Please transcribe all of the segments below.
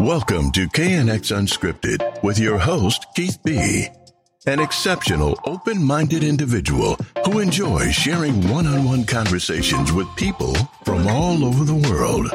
Welcome to KNX Unscripted with your host, Keith B. An exceptional, open minded individual who enjoys sharing one on one conversations with people from all over the world.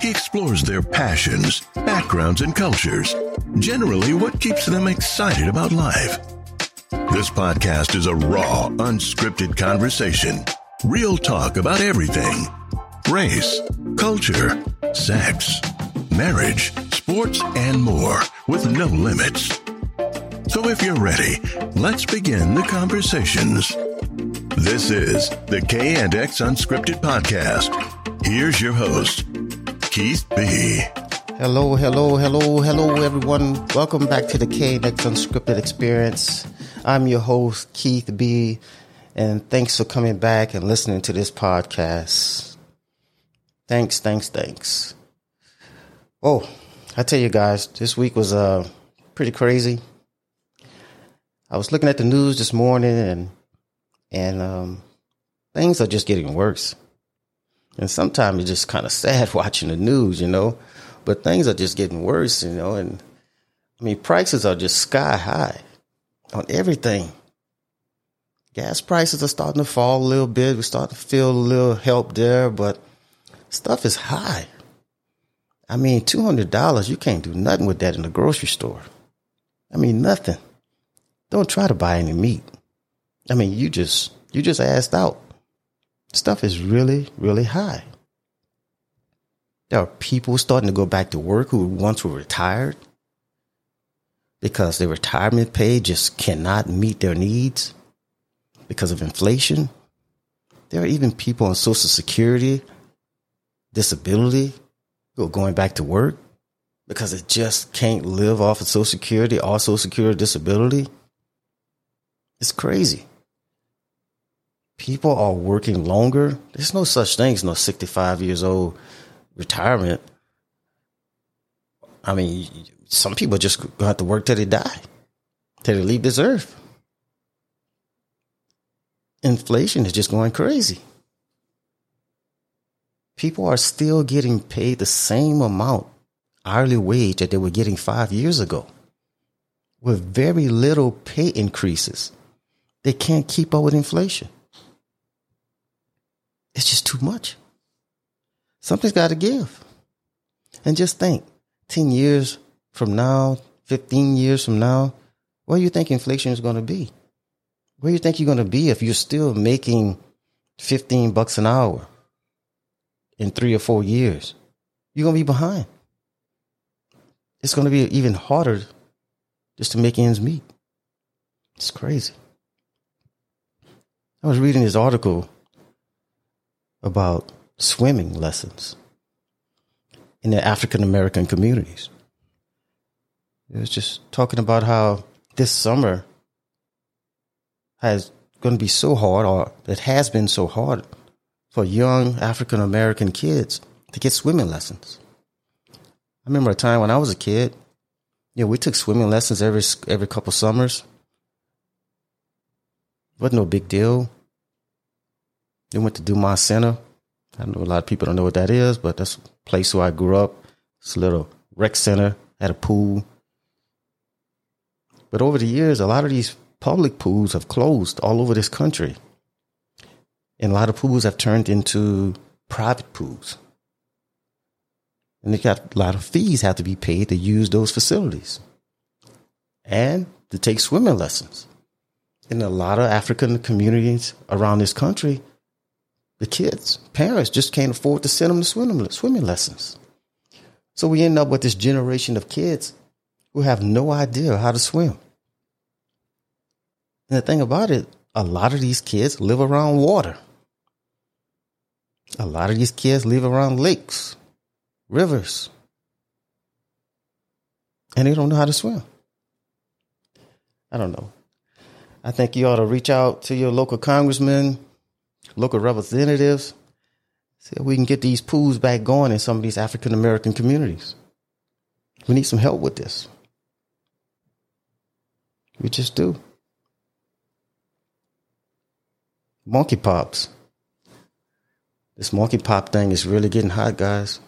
He explores their passions, backgrounds, and cultures, generally, what keeps them excited about life. This podcast is a raw, unscripted conversation, real talk about everything race, culture, sex, marriage, sports, and more with no limits. So if you're ready, let's begin the conversations. This is the K and X Unscripted Podcast. Here's your host, Keith B. Hello, hello, hello, hello, everyone. Welcome back to the K and X Unscripted Experience. I'm your host, Keith B. And thanks for coming back and listening to this podcast. Thanks, thanks, thanks. Oh, I tell you guys, this week was uh pretty crazy. I was looking at the news this morning and and um things are just getting worse. And sometimes it's just kind of sad watching the news, you know. But things are just getting worse, you know, and I mean prices are just sky high on everything. Gas prices are starting to fall a little bit. We're starting to feel a little help there, but Stuff is high. I mean, $200, you can't do nothing with that in the grocery store. I mean, nothing. Don't try to buy any meat. I mean, you just, you just asked out. Stuff is really, really high. There are people starting to go back to work who once were retired because their retirement pay just cannot meet their needs because of inflation. There are even people on Social Security disability or going back to work because it just can't live off of Social Security or Social Security disability. It's crazy. People are working longer. There's no such thing as no 65 years old retirement. I mean, some people just to have to work till they die, till they leave this earth. Inflation is just going crazy people are still getting paid the same amount hourly wage that they were getting five years ago with very little pay increases. They can't keep up with inflation. It's just too much. Something's got to give. And just think 10 years from now, 15 years from now, where do you think inflation is going to be? Where do you think you're going to be if you're still making 15 bucks an hour? In three or four years, you're going to be behind. It's going to be even harder just to make ends meet. It's crazy. I was reading this article about swimming lessons in the African American communities. It was just talking about how this summer has going to be so hard, or it has been so hard for young African American kids to get swimming lessons. I remember a time when I was a kid, yeah, we took swimming lessons every every couple summers. Wasn't no big deal. Then went to Dumont Center. I know a lot of people don't know what that is, but that's a place where I grew up. It's a little rec center, had a pool. But over the years, a lot of these public pools have closed all over this country. And a lot of pools have turned into private pools. And they got a lot of fees have to be paid to use those facilities and to take swimming lessons. In a lot of African communities around this country, the kids, parents just can't afford to send them to swimming, swimming lessons. So we end up with this generation of kids who have no idea how to swim. And the thing about it, a lot of these kids live around water. A lot of these kids live around lakes, rivers, and they don't know how to swim. I don't know. I think you ought to reach out to your local congressmen, local representatives, see if we can get these pools back going in some of these African American communities. We need some help with this. We just do. Monkeypox. This monkeypox thing is really getting hot, guys.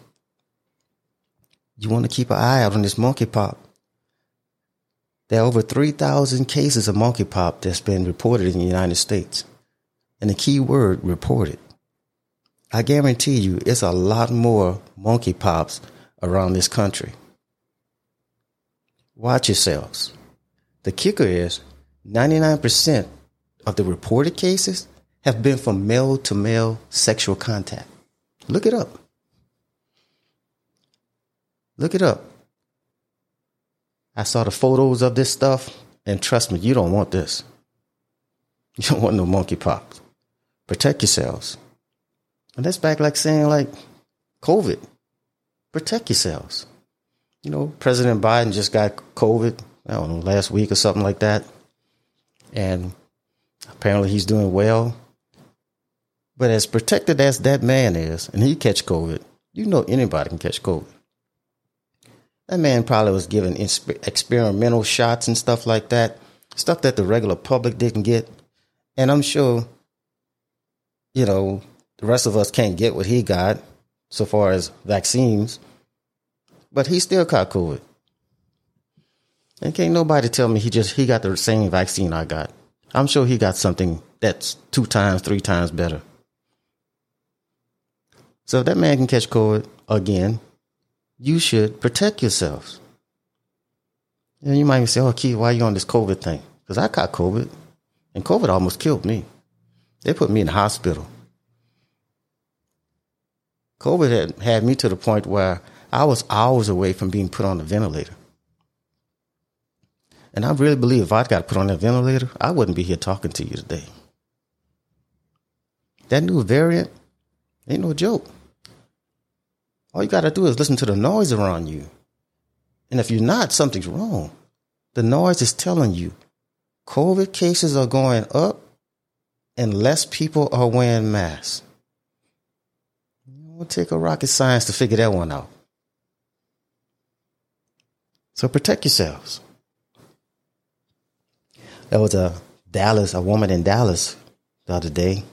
you want to keep an eye out on this monkeypox. There are over 3,000 cases of monkeypox that's been reported in the United States. And the key word reported. I guarantee you it's a lot more monkeypox around this country. Watch yourselves. The kicker is 99% of the reported cases have been from male to male sexual contact. Look it up. Look it up. I saw the photos of this stuff, and trust me, you don't want this. You don't want no monkey monkeypox. Protect yourselves. And that's back like saying like COVID. Protect yourselves. You know, President Biden just got COVID, I don't know, last week or something like that. And apparently he's doing well. But as protected as that man is, and he catch COVID, you know anybody can catch COVID. That man probably was given experimental shots and stuff like that, stuff that the regular public didn't get. And I'm sure, you know, the rest of us can't get what he got so far as vaccines, but he still caught COVID. And can't nobody tell me he just he got the same vaccine I got. I'm sure he got something that's two times, three times better. So if that man can catch COVID again, you should protect yourselves. And you might even say, oh, Keith, why are you on this COVID thing? Because I caught COVID, and COVID almost killed me. They put me in the hospital. COVID had, had me to the point where I was hours away from being put on a ventilator. And I really believe if I got put on a ventilator, I wouldn't be here talking to you today. That new variant ain't no joke. All you got to do is listen to the noise around you. And if you're not, something's wrong. The noise is telling you COVID cases are going up and less people are wearing masks. It won't take a rocket science to figure that one out. So protect yourselves. There was a Dallas, a woman in Dallas the other day.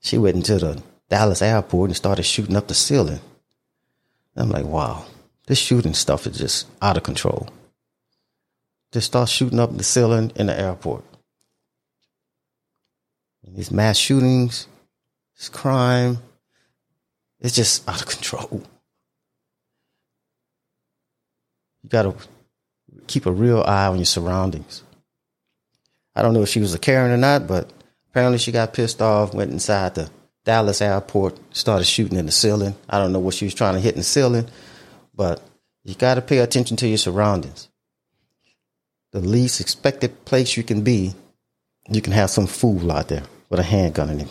She went into the Dallas airport and started shooting up the ceiling. I'm like, wow, this shooting stuff is just out of control. Just start shooting up the ceiling in the airport. And these mass shootings, this crime, it's just out of control. You got to keep a real eye on your surroundings. I don't know if she was a Karen or not, but apparently she got pissed off, went inside the Dallas airport, started shooting in the ceiling. I don't know what she was trying to hit in the ceiling, but you got to pay attention to your surroundings. The least expected place you can be, you can have some fool out there with a handgun in,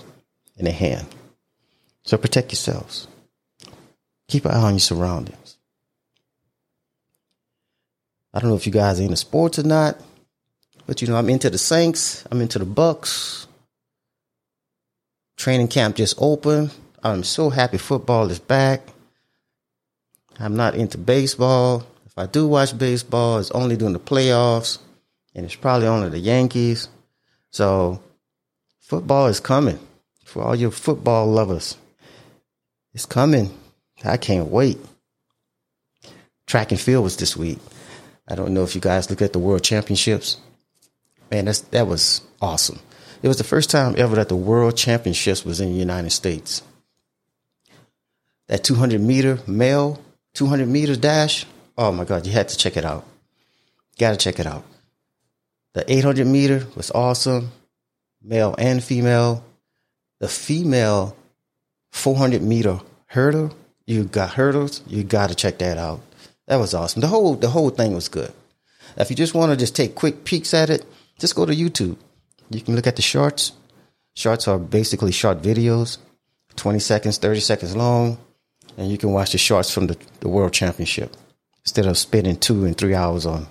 in their hand. So protect yourselves. Keep an eye on your surroundings. I don't know if you guys are into sports or not, but you know, I'm into the Saints. I'm into the Bucks. Training camp just opened. I'm so happy football is back. I'm not into baseball. If I do watch baseball, it's only during the playoffs, and it's probably only the Yankees. So, football is coming for all your football lovers. It's coming. I can't wait. Track and field was this week. I don't know if you guys look at the World Championships man, that's that was awesome. It was the first time ever that the World Championships was in the United States. That 200 meter male, 200 meter dash. Oh my God, you had to check it out. Got to check it out. The 800 meter was awesome, male and female. The female 400 meter hurdle, you got hurdles. You got to check that out. That was awesome. The whole the whole thing was good. If you just want to just take quick peeks at it, just go to YouTube. You can look at the shorts. Shorts are basically short videos, 20 seconds, 30 seconds long, and you can watch the shorts from the, the World Championship instead of spending two and three hours on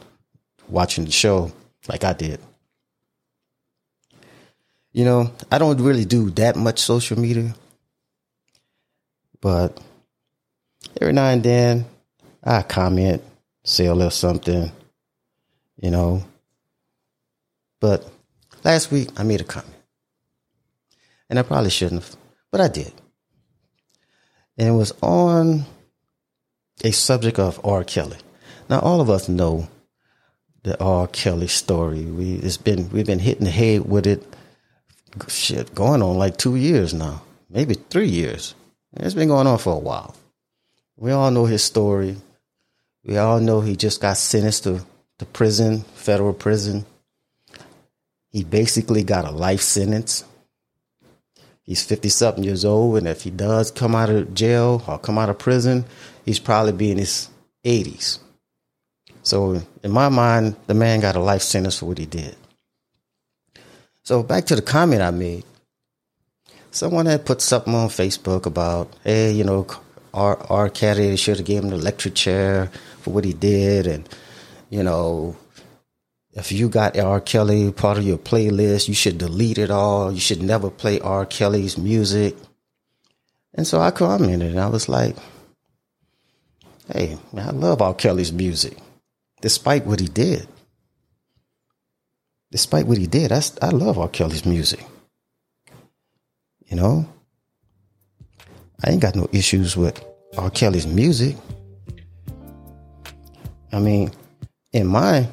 watching the show like I did. You know, I don't really do that much social media, but every now and then I comment, say a little something, you know, but last week I made a comment. And I probably shouldn't have, but I did. And it was on a subject of R. Kelly. Now, all of us know the R. Kelly story. We it's been we've been hitting the head with it. Shit, going on like two years now, maybe three years. It's been going on for a while. We all know his story. We all know he just got sentenced to, to prison, federal prison. He basically got a life sentence. He's 50 something years old, and if he does come out of jail or come out of prison, he's probably be in his 80s. So, in my mind, the man got a life sentence for what he did. So, back to the comment I made. Someone had put something on Facebook about, hey, you know, R. R. Kelly should have given him the electric chair for what he did, and you know, if you got R. Kelly part of your playlist, you should delete it all. You should never play R. Kelly's music. And so I commented and I was like, hey, I love R. Kelly's music, despite what he did. Despite what he did, I, I love R. Kelly's music. You know, I ain't got no issues with R. Kelly's music. I mean, in my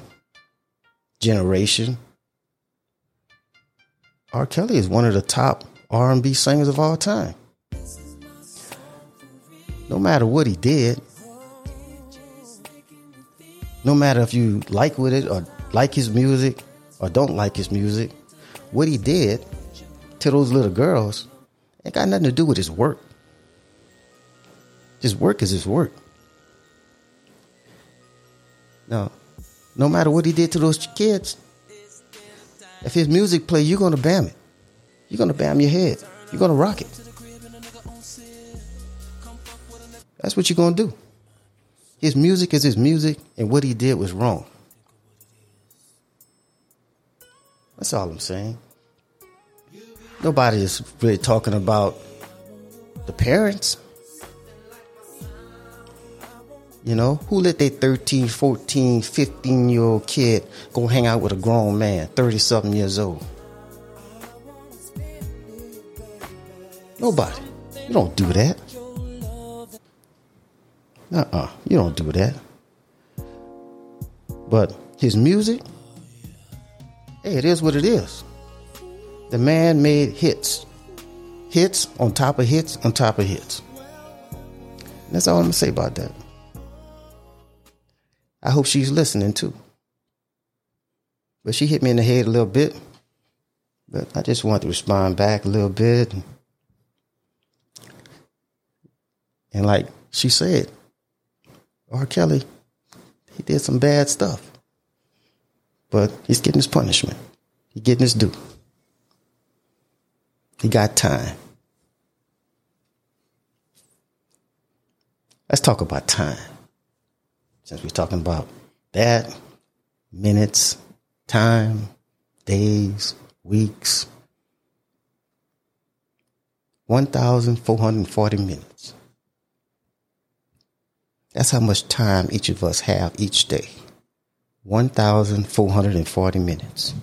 generation, R. Kelly is one of the top R&B singers of all time. No matter what he did, no matter if you like with it or like his music or don't like his music, what he did to those little girls ain't got nothing to do with his work. His work is his work. No, no matter what he did to those kids, if his music play, you're gonna bam it. You're gonna bam your head. You're gonna rock it. That's what you're gonna do. His music is his music, and what he did was wrong. That's all I'm saying. Nobody is really talking about the parents. You know, who let their 13, 14, 15 year old kid go hang out with a grown man, 30 something years old? Nobody. You don't do that. Uh uh-uh, uh You don't do that. But his music, hey, it is what it is. The man made hits. Hits on top of hits on top of hits. That's all I'm going to say about that. I hope she's listening too. But she hit me in the head a little bit. But I just wanted to respond back a little bit. And like she said, R. Kelly, he did some bad stuff. But he's getting his punishment. He's getting his due. He got time. Let's talk about time since we're talking about that, minutes, time, days, weeks, 1,440 minutes. That's how much time each of us have each day. 1,440 minutes.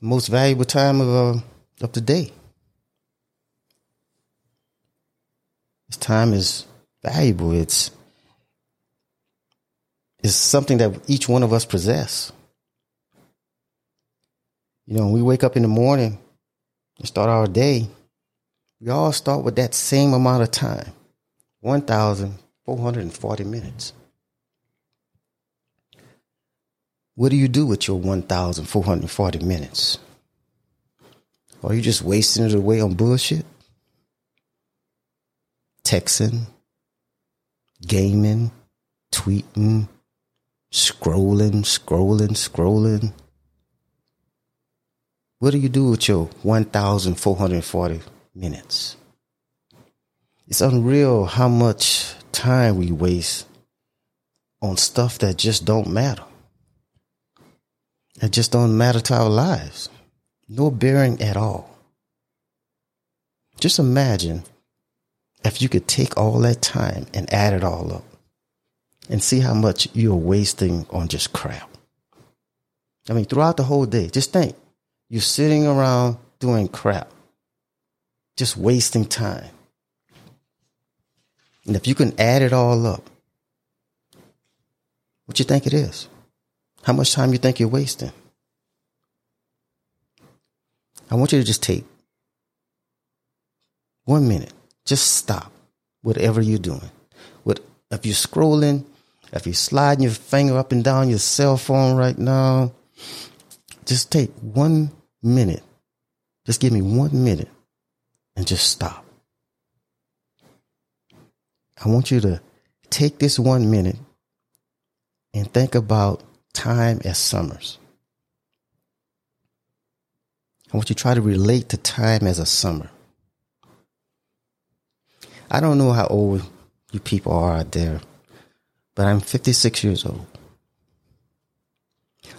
The most valuable time of, uh, of the day. This time is valuable. It's it's something that each one of us possess. You know, we wake up in the morning and start our day, we all start with that same amount of time 1,440 minutes. What do you do with your 1,440 minutes? Are you just wasting it away on bullshit? Texting, gaming, tweeting, scrolling, scrolling, scrolling. What do you do with your 1,440 minutes? It's unreal how much time we waste on stuff that just don't matter. That just don't matter to our lives. No bearing at all. Just imagine if you could take all that time and add it all up and see how much you're wasting on just crap. I mean, throughout the whole day, just think you're sitting around doing crap, just wasting time. And if you can add it all up, what you think it is? How much time you think you're wasting? I want you to just take one minute. Just stop whatever you're doing. What if you're scrolling, if you're sliding your finger up and down your cell phone right now, just take one minute. Just give me one minute and just stop. I want you to take this one minute and think about time as summers. I want you to try to relate to time as a summer. I don't know how old you people are out there, but I'm 56 years old.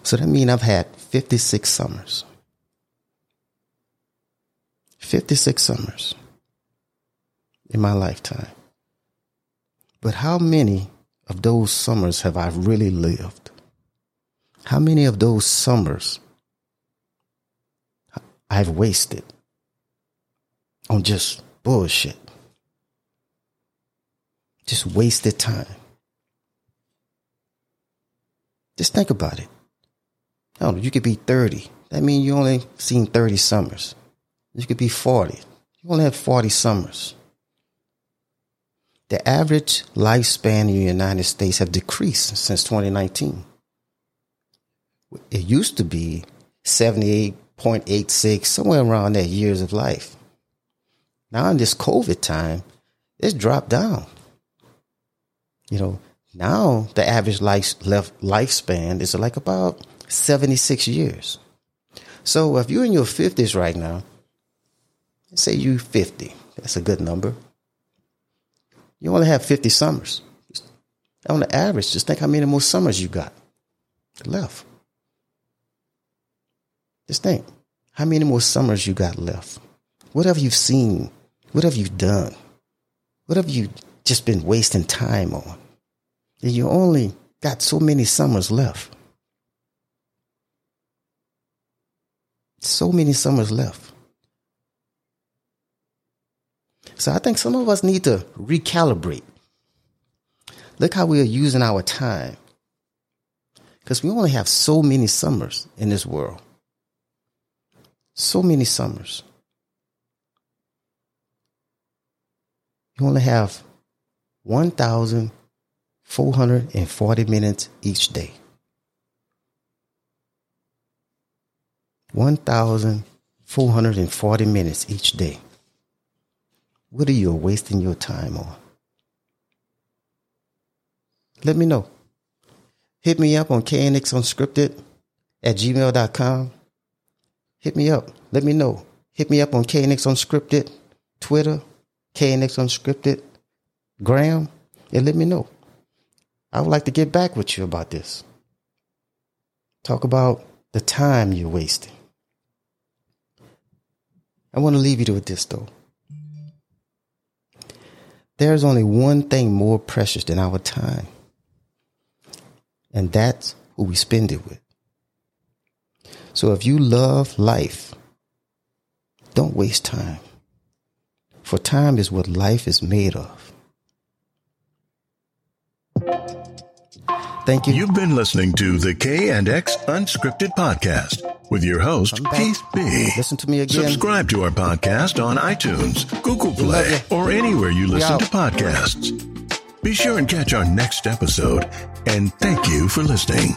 So that means I've had 56 summers. 56 summers in my lifetime. But how many of those summers have I really lived? How many of those summers I've wasted on just bullshit? Just wasted time. Just think about it. I know, you could be 30. That means you only seen 30 summers. You could be 40. You only have 40 summers. The average lifespan in the United States have decreased since 2019. It used to be 78.86, somewhere around that years of life. Now in this COVID time, it's dropped down. You know, now the average life left lifespan is like about 76 years. So if you're in your 50s right now, say you 50, that's a good number. You only have 50 summers. On the average, just think how many more summers you got left. Just think how many more summers you got left. What have you seen? What have you done? What have you just been wasting time on? You only got so many summers left. So many summers left. So I think some of us need to recalibrate. Look how we are using our time. Because we only have so many summers in this world. So many summers. You only have 1,440 minutes each day. 1,440 minutes each day. What are you wasting your time on? Let me know. Hit me up on KNX Unscripted at gmail.com. Hit me up. Let me know. Hit me up on KNX Unscripted, Twitter, KNX Unscripted, Graham, and let me know. I would like to get back with you about this. Talk about the time you're wasting. I want to leave you with this though. There's only one thing more precious than our time, and that's who we spend it with. So if you love life, don't waste time, for time is what life is made of. Thank you. You've been listening to the K and X Unscripted Podcast with your host, Keith B. Listen to me again. Subscribe to our podcast on iTunes, Google Play, or anywhere you listen to podcasts. Be sure and catch our next episode, and thank you for listening.